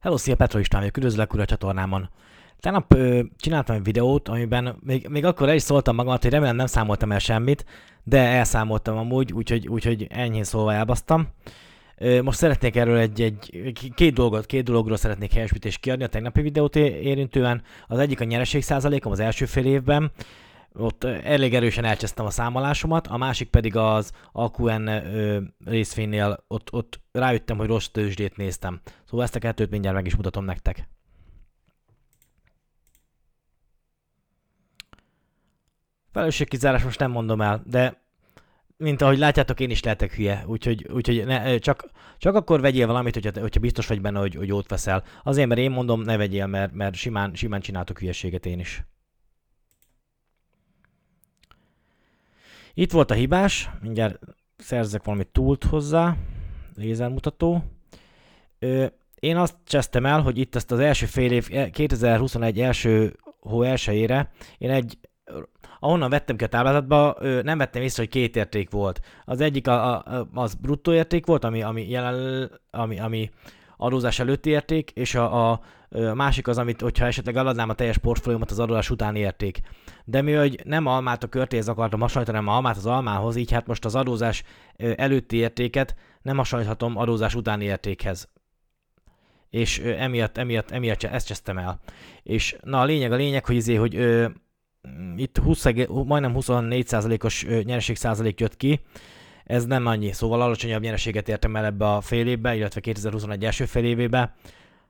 Hello, szia Petro István vagyok, üdvözlök újra a csatornámon. Tegnap ö, csináltam egy videót, amiben még, még akkor el is szóltam magamat, hogy remélem nem számoltam el semmit, de elszámoltam amúgy, úgyhogy, úgyhogy enyhén szólva elbasztam. Ö, most szeretnék erről egy, egy, két dolgot, két dologról szeretnék helyesbítést kiadni a tegnapi videót érintően. Az egyik a nyereség százalékom az első fél évben, ott elég erősen elcsesztem a számolásomat, a másik pedig az AQN ö, részvénynél, ott, ott rájöttem, hogy rossz tőzsdét néztem. Szóval ezt a kettőt mindjárt meg is mutatom nektek. Felelősségkizárás most nem mondom el, de mint ahogy látjátok, én is lehetek hülye, úgyhogy, úgyhogy ne, csak, csak akkor vegyél valamit, hogyha, hogyha biztos vagy benne, hogy, hogy jót veszel. Azért, mert én mondom, ne vegyél, mert, mert simán, simán csináltok hülyeséget én is. Itt volt a hibás, mindjárt szerzek valami túlt hozzá, lézermutató. Ö, én azt csesztem el, hogy itt ezt az első fél év, 2021 e, első hó elsőjére én egy ahonnan vettem ki a táblázatba, nem vettem észre, hogy két érték volt. Az egyik a, a, az bruttó érték volt, ami, ami, jelen, ami, ami adózás előtti érték, és a, a, a másik az, amit, hogyha esetleg eladnám a teljes portfóliómat, az adózás utáni érték. De mi, hogy nem almát a körtéhez akartam hasonlítani, hanem almát az almához, így hát most az adózás előtti értéket nem hasonlíthatom adózás utáni értékhez. És emiatt, emiatt, emiatt ezt csesztem el. És na a lényeg, a lényeg, hogy izé, hogy ö, itt 20, majdnem 24%-os nyereség százalék jött ki, ez nem annyi, szóval alacsonyabb nyereséget értem el ebbe a fél évbe, illetve 2021 első fél évébe.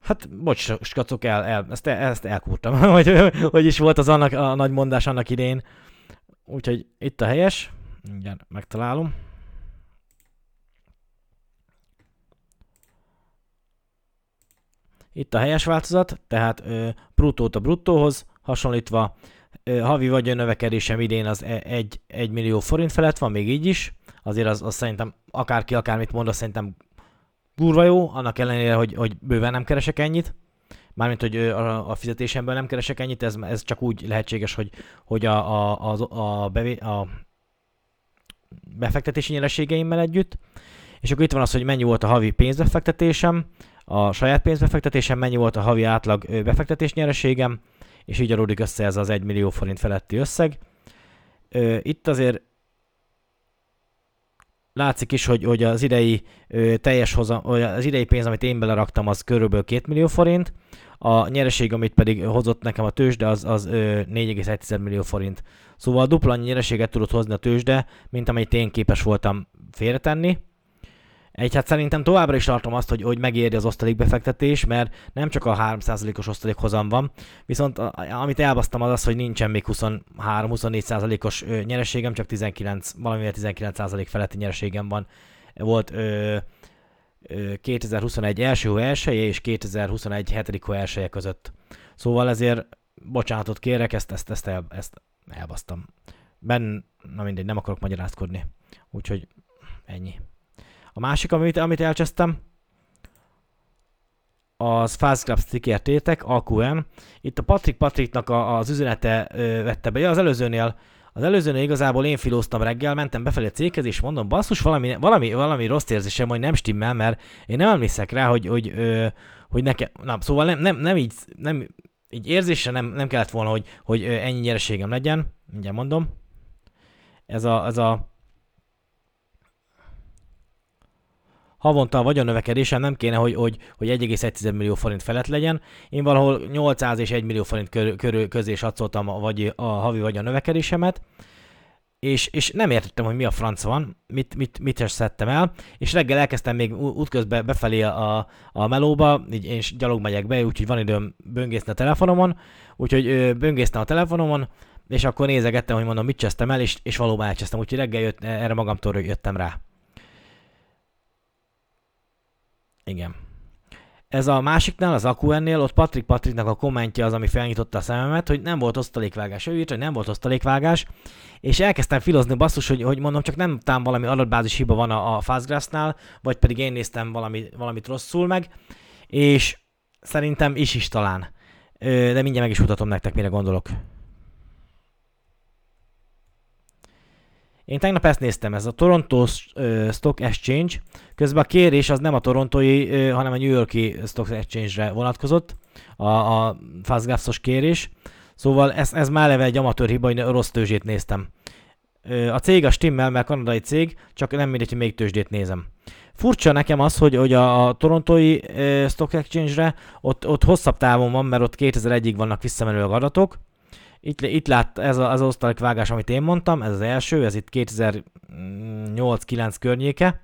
Hát, bocs, skacok, el, el, ezt, ezt elkúrtam, hogy, hogy is volt az annak a nagy mondás annak idén. Úgyhogy itt a helyes, mindjárt megtalálom. Itt a helyes változat, tehát bruttót a bruttóhoz hasonlítva, havi vagyonnövekedésem idén az 1, e, 1 millió forint felett van, még így is. Azért az, az szerintem akárki akármit mond, az szerintem kurva jó, annak ellenére, hogy, hogy bőven nem keresek ennyit. Mármint, hogy a, a fizetésemből nem keresek ennyit, ez, ez csak úgy lehetséges, hogy, hogy a, a, a, a, bevé, a befektetési nyereségeimmel együtt. És akkor itt van az, hogy mennyi volt a havi pénzbefektetésem, a saját pénzbefektetésem, mennyi volt a havi átlag befektetés nyereségem, és így adódik össze ez az 1 millió forint feletti összeg. Itt azért látszik is, hogy, hogy az idei ö, teljes hozam, az idei pénz, amit én beleraktam, az körülbelül 2 millió forint, a nyereség, amit pedig hozott nekem a tőzsde, az, az 4,1 millió forint. Szóval dupla annyi nyereséget tudott hozni a tőzsde, mint amit én képes voltam félretenni. Egy, hát szerintem továbbra is tartom azt, hogy, hogy megéri az osztalékbefektetés, mert nem csak a 3%-os osztalékhozam van, viszont a, amit elbasztam az az, hogy nincsen még 23-24%-os nyereségem, csak 19, valamivel 19% feletti nyereségem van. Volt ö, ö, 2021 első hó elsője és 2021 hetedik hó elsője között. Szóval ezért bocsánatot kérek, ezt, ezt, ezt, el, ezt elbasztam. Ben, na mindegy, nem akarok magyarázkodni. Úgyhogy ennyi. A másik, amit, amit elcsesztem, az Fast Club stickertétek, AQM. Itt a Patrick Patricknak a, az üzenete ö, vette be. Ja, az előzőnél, az előzőnél igazából én filóztam reggel, mentem befelé a céghez, és mondom, basszus, valami, valami, valami rossz érzésem, hogy nem stimmel, mert én nem emlékszek rá, hogy, hogy, ö, hogy nekem, na, szóval nem, nem, nem így, nem, így érzésre nem, nem kellett volna, hogy, hogy ennyi nyereségem legyen, mindjárt mondom. Ez a, ez a havonta a vagyonnövekedésem nem kéne, hogy, hogy, hogy 1,1 millió forint felett legyen. Én valahol 800 és 1 millió forint körül, körül közé satszoltam a, vagy, a havi vagyon növekedésemet, és, és nem értettem, hogy mi a franc van, mit, mit, mit is szedtem el, és reggel elkezdtem még útközben befelé a, a melóba, így én gyalog megyek be, úgyhogy van időm böngészni a telefonomon, úgyhogy böngésztem a telefonomon, és akkor nézegettem, hogy mondom, mit csesztem el, és, és valóban elcsesztem, úgyhogy reggel jött, erre magamtól jöttem rá. Igen. Ez a másiknál, az AQN-nél, ott Patrick Patricknak a kommentje az, ami felnyitotta a szememet, hogy nem volt osztalékvágás. Ő írt, hogy nem volt osztalékvágás, és elkezdtem filozni basszus, hogy, hogy mondom, csak nem tám valami adatbázis hiba van a, a Fastgrass-nál, vagy pedig én néztem valami, valamit rosszul meg, és szerintem is is talán. De mindjárt meg is mutatom nektek, mire gondolok. Én tegnap ezt néztem, ez a Toronto Stock Exchange, közben a kérés az nem a torontói, hanem a New Yorki Stock Exchange-re vonatkozott, a, a Fastgraphs-os kérés. Szóval ez, ez már leve egy amatőr hiba, hogy rossz tőzsét néztem. A cég a stimmel, mert kanadai cég, csak nem mindegy, hogy még tőzsdét nézem. Furcsa nekem az, hogy, hogy a, a torontói Stock Exchange-re ott, ott hosszabb távon van, mert ott 2001-ig vannak visszamenő adatok, itt, itt lát ez a, az osztalékvágás, amit én mondtam, ez az első, ez itt 2008-9 környéke,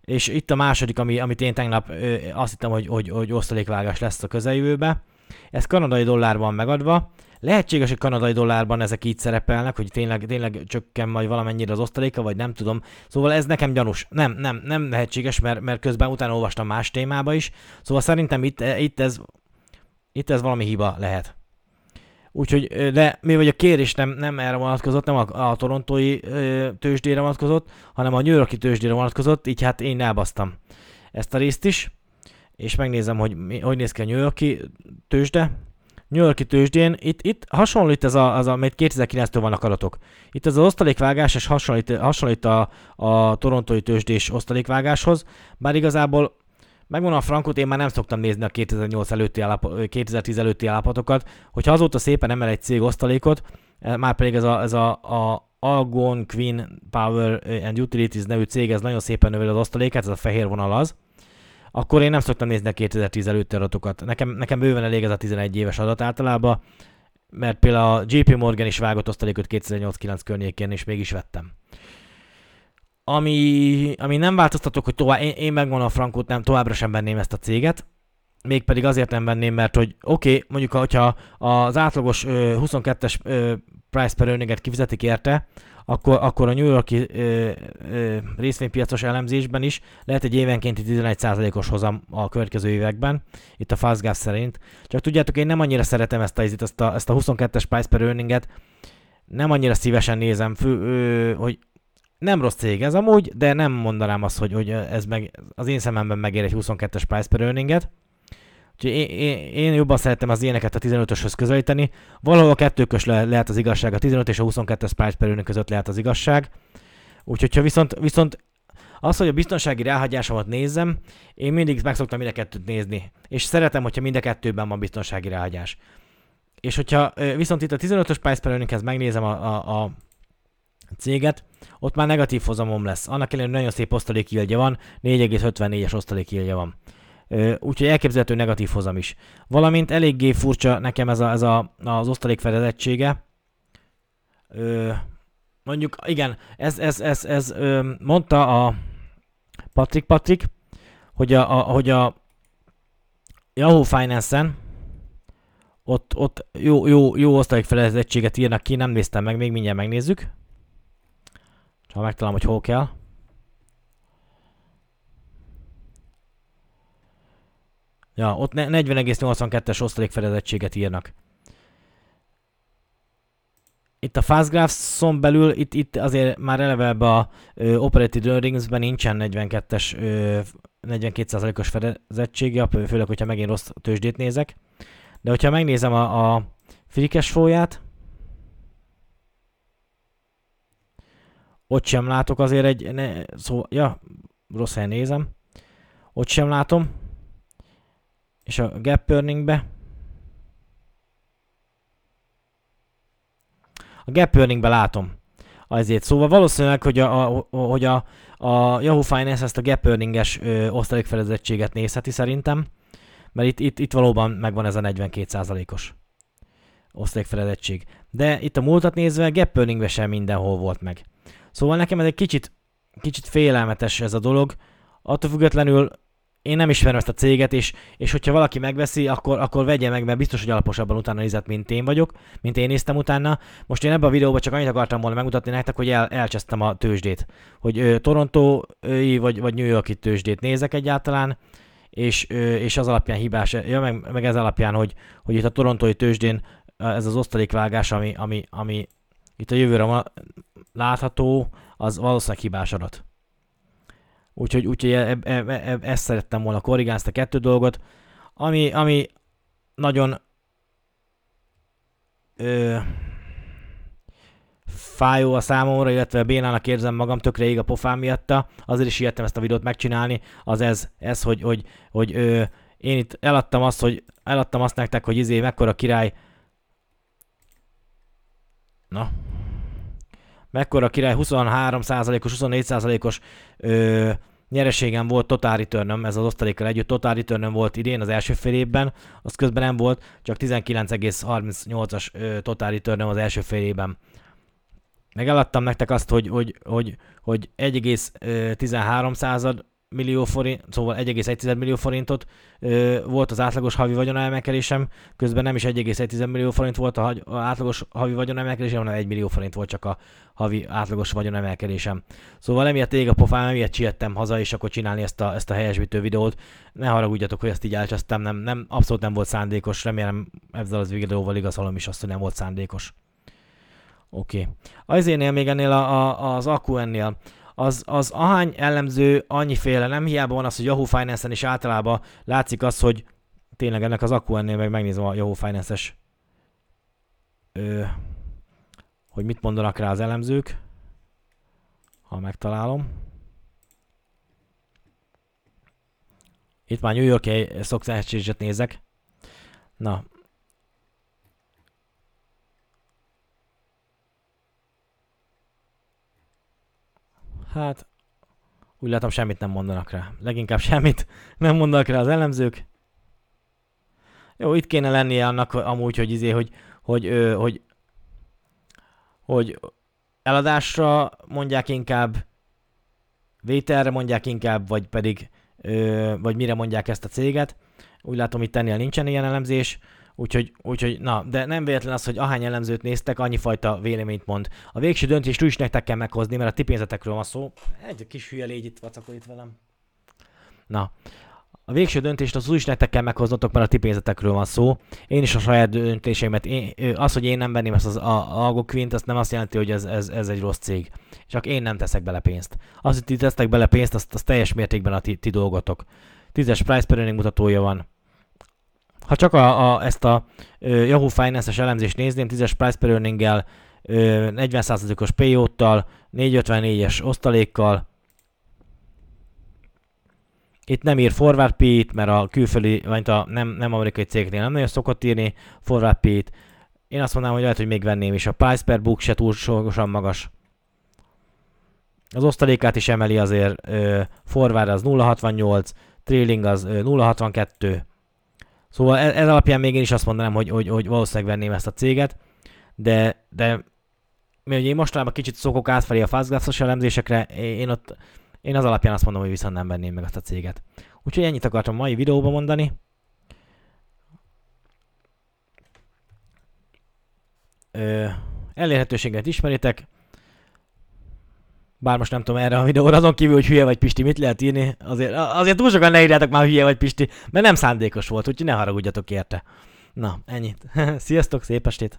és itt a második, ami, amit én tegnap ö, azt hittem, hogy, hogy, hogy osztalékvágás lesz a közeljövőbe. Ez kanadai dollárban megadva. Lehetséges, hogy kanadai dollárban ezek így szerepelnek, hogy tényleg, tényleg csökken majd valamennyire az osztaléka, vagy nem tudom. Szóval ez nekem gyanús. Nem, nem, nem lehetséges, mert, mert közben utána olvastam más témába is. Szóval szerintem itt, itt, ez, itt ez valami hiba lehet. Úgyhogy, de mi vagy a kérés nem, nem erre vonatkozott, nem a, a torontói ö, tőzsdére vonatkozott, hanem a New Yorki tőzsdére vonatkozott, így hát én elbasztam ezt a részt is, és megnézem, hogy hogy néz ki a New Yorki tőzsde. New Yorki tőzsdén, itt, itt hasonlít ez a, az, amit 2009-től vannak adatok. Itt ez az osztalékvágás, és hasonlít, hasonlít a, a torontói tőzsdés osztalékvágáshoz, bár igazából Megmondom a frankot, én már nem szoktam nézni a 2008 előtti állapot, 2010 előtti állapotokat, hogyha azóta szépen emel egy cég osztalékot, eh, már pedig ez a, ez a, a Algon Queen Power and Utilities nevű cég, ez nagyon szépen növeli az osztalékát, ez a fehér vonal az, akkor én nem szoktam nézni a 2010 előtti adatokat. Nekem, nekem bőven elég ez a 11 éves adat általában, mert például a JP Morgan is vágott osztalékot 2008-9 környékén, és mégis vettem ami, ami nem változtatok, hogy tovább, én, én megmondom a frankót, nem, továbbra sem venném ezt a céget, mégpedig azért nem venném, mert hogy oké, okay, mondjuk hogyha az átlagos ö, 22-es ö, price per earninget kifizetik érte, akkor, akkor a New Yorki ö, ö, részvénypiacos elemzésben is lehet egy évenkénti 11%-os hozam a következő években, itt a Fastgas szerint. Csak tudjátok, én nem annyira szeretem ezt a, ezt a, ezt a 22-es price per earninget, nem annyira szívesen nézem, fő, ö, hogy nem rossz cég ez amúgy, de nem mondanám azt, hogy, hogy ez meg, az én szememben megér egy 22-es price per earninget. Úgyhogy én, én, én jobban szeretem az ilyeneket a 15-öshöz közelíteni. Valahol a kettőkös le, lehet az igazság, a 15 és a 22-es price per earning között lehet az igazság. Úgyhogy ha viszont, viszont az, hogy a biztonsági ráhagyásomat nézzem, én mindig meg szoktam mind a kettőt nézni. És szeretem, hogyha mind a kettőben van biztonsági ráhagyás. És hogyha viszont itt a 15-ös price per megnézem a, a, a céget, ott már negatív hozamom lesz. Annak ellenére nagyon szép osztalékilgye van, 4,54-es osztalékilgye van. Úgyhogy elképzelhető negatív hozam is. Valamint eléggé furcsa nekem ez, a, ez a, az osztalék fedezettsége. Ö, mondjuk, igen, ez, ez, ez, ez ö, mondta a Patrick Patrick, hogy a, a, hogy a Yahoo Finance-en ott, ott jó, jó, jó osztalékfedezettséget írnak ki, nem néztem meg, még mindjárt megnézzük. Ha megtalálom, hogy hol kell. Ja, ott 40,82-es osztalékfedezettséget írnak. Itt a Fastgraphs-on belül, itt, itt azért már eleve ebbe a ö, Operated Earnings-ben nincsen 42-es, 42%-os fedezettsége, főleg, hogyha megint rossz tőzsdét nézek. De hogyha megnézem a, a free cash flow-ját, Ott sem látok azért egy, ne, szó, ja, rossz helyen nézem. Ott sem látom. És a gap earningbe. A gap earningbe látom. Azért. Szóval valószínűleg, hogy a, a, hogy a, a Yahoo Finance ezt a gap earninges osztalékfedezettséget nézheti szerintem. Mert itt, itt, itt valóban megvan ez a 42%-os osztalékfedettség. De itt a múltat nézve gap sem mindenhol volt meg. Szóval nekem ez egy kicsit, kicsit félelmetes ez a dolog. Attól függetlenül én nem ismerem ezt a céget, és, és hogyha valaki megveszi, akkor, akkor vegye meg, mert biztos, hogy alaposabban utána nézett, mint én vagyok, mint én néztem utána. Most én ebben a videóban csak annyit akartam volna megmutatni nektek, hogy el, elcsesztem a tőzsdét. Hogy ö, Torontói vagy, vagy New Yorki tőzsdét nézek egyáltalán, és, ö, és az alapján hibás, ja, meg, meg ez alapján, hogy, hogy itt a torontói tőzsdén ez az osztalékvágás, ami, ami, ami itt a jövőre látható, az valószínűleg hibás adat. Úgyhogy, úgyhogy e, e, e, ezt szerettem volna korrigálni, ezt a kettő dolgot. Ami, ami nagyon ö, fájó a számomra, illetve bénának érzem magam, tökre ég a pofám miatta, azért is ijedtem ezt a videót megcsinálni, az ez, ez hogy, hogy, hogy ö, én itt eladtam azt, hogy eladtam azt nektek, hogy izé mekkora király Na. Mekkora király 23%-os, 24%-os ö, nyereségem volt Total return ez az osztalékkal együtt Total return volt idén az első fél évben, az közben nem volt, csak 19,38-as Total return az első fél évben. Meg eladtam nektek azt, hogy, hogy, hogy, hogy 1,13 század millió forint, szóval 1,1 millió forintot ö, volt az átlagos havi vagyonemelkedésem, közben nem is 1,1 millió forint volt a, a átlagos havi vagyonemelkedésem, hanem 1 millió forint volt csak a havi átlagos vagyonemelkedésem. Szóval emiatt ég a pofám, emiatt siettem haza, és akkor csinálni ezt a, ezt a helyesbítő videót. Ne haragudjatok, hogy ezt így elcsesztem, nem, nem, abszolút nem volt szándékos, remélem ezzel az videóval igazolom is azt, hogy nem volt szándékos. Oké. Okay. Azért még ennél a, a, az AQN-nél az, az ahány elemző annyiféle, nem hiába van az, hogy Yahoo Finance-en is általában látszik az, hogy tényleg ennek az akku ennél meg megnézem a Yahoo Finance-es ö, hogy mit mondanak rá az elemzők, ha megtalálom. Itt már New York-i nézek. Na, Hát, úgy látom semmit nem mondanak rá. Leginkább semmit nem mondanak rá az elemzők. Jó, itt kéne lennie annak amúgy, hogy izé, hogy, hogy, ö, hogy, hogy eladásra mondják inkább, vételre mondják inkább, vagy pedig, ö, vagy mire mondják ezt a céget. Úgy látom, itt ennél nincsen ilyen elemzés. Úgyhogy, úgyhogy, na, de nem véletlen az, hogy ahány elemzőt néztek, annyi fajta véleményt mond. A végső döntést is nektek kell meghozni, mert a ti pénzetekről van szó. Egy kis hülye légy itt vacakol itt velem. Na, a végső döntést az úgy is nektek kell meghoznotok, mert a ti pénzetekről van szó. Én is a saját döntéseimet, én, az, hogy én nem venném ezt az Algo Quint, azt nem azt jelenti, hogy ez, ez, ez egy rossz cég. Csak én nem teszek bele pénzt. Az, hogy ti tesztek bele pénzt, az, az teljes mértékben a ti, ti dolgotok. Tízes price per mutatója van ha csak a, a, ezt a uh, Yahoo Finance-es elemzést nézném, 10-es price per earning-gel, uh, 40%-os payout-tal, 454-es osztalékkal, itt nem ír forward p mert a külföldi, vagy a nem, nem amerikai cégnél nem nagyon szokott írni forward p Én azt mondanám, hogy lehet, hogy még venném is. A price per book se túlságosan magas. Az osztalékát is emeli azért, forward az 0,68, trailing az uh, 0,62, Szóval ez, ez alapján még én is azt mondanám, hogy, hogy, hogy valószínűleg venném ezt a céget, de, de mivel én mostanában kicsit szokok átfelé a fastgraphs elemzésekre, én ott én az alapján azt mondom, hogy viszont nem venném meg ezt a céget. Úgyhogy ennyit akartam mai videóban mondani. Ö, elérhetőséget ismeritek, bár most nem tudom erre a videóra, azon kívül, hogy hülye vagy Pisti, mit lehet írni, azért, azért túl sokan ne írjátok már hülye vagy Pisti, mert nem szándékos volt, úgyhogy ne haragudjatok érte. Na, ennyit. Sziasztok, szép estét!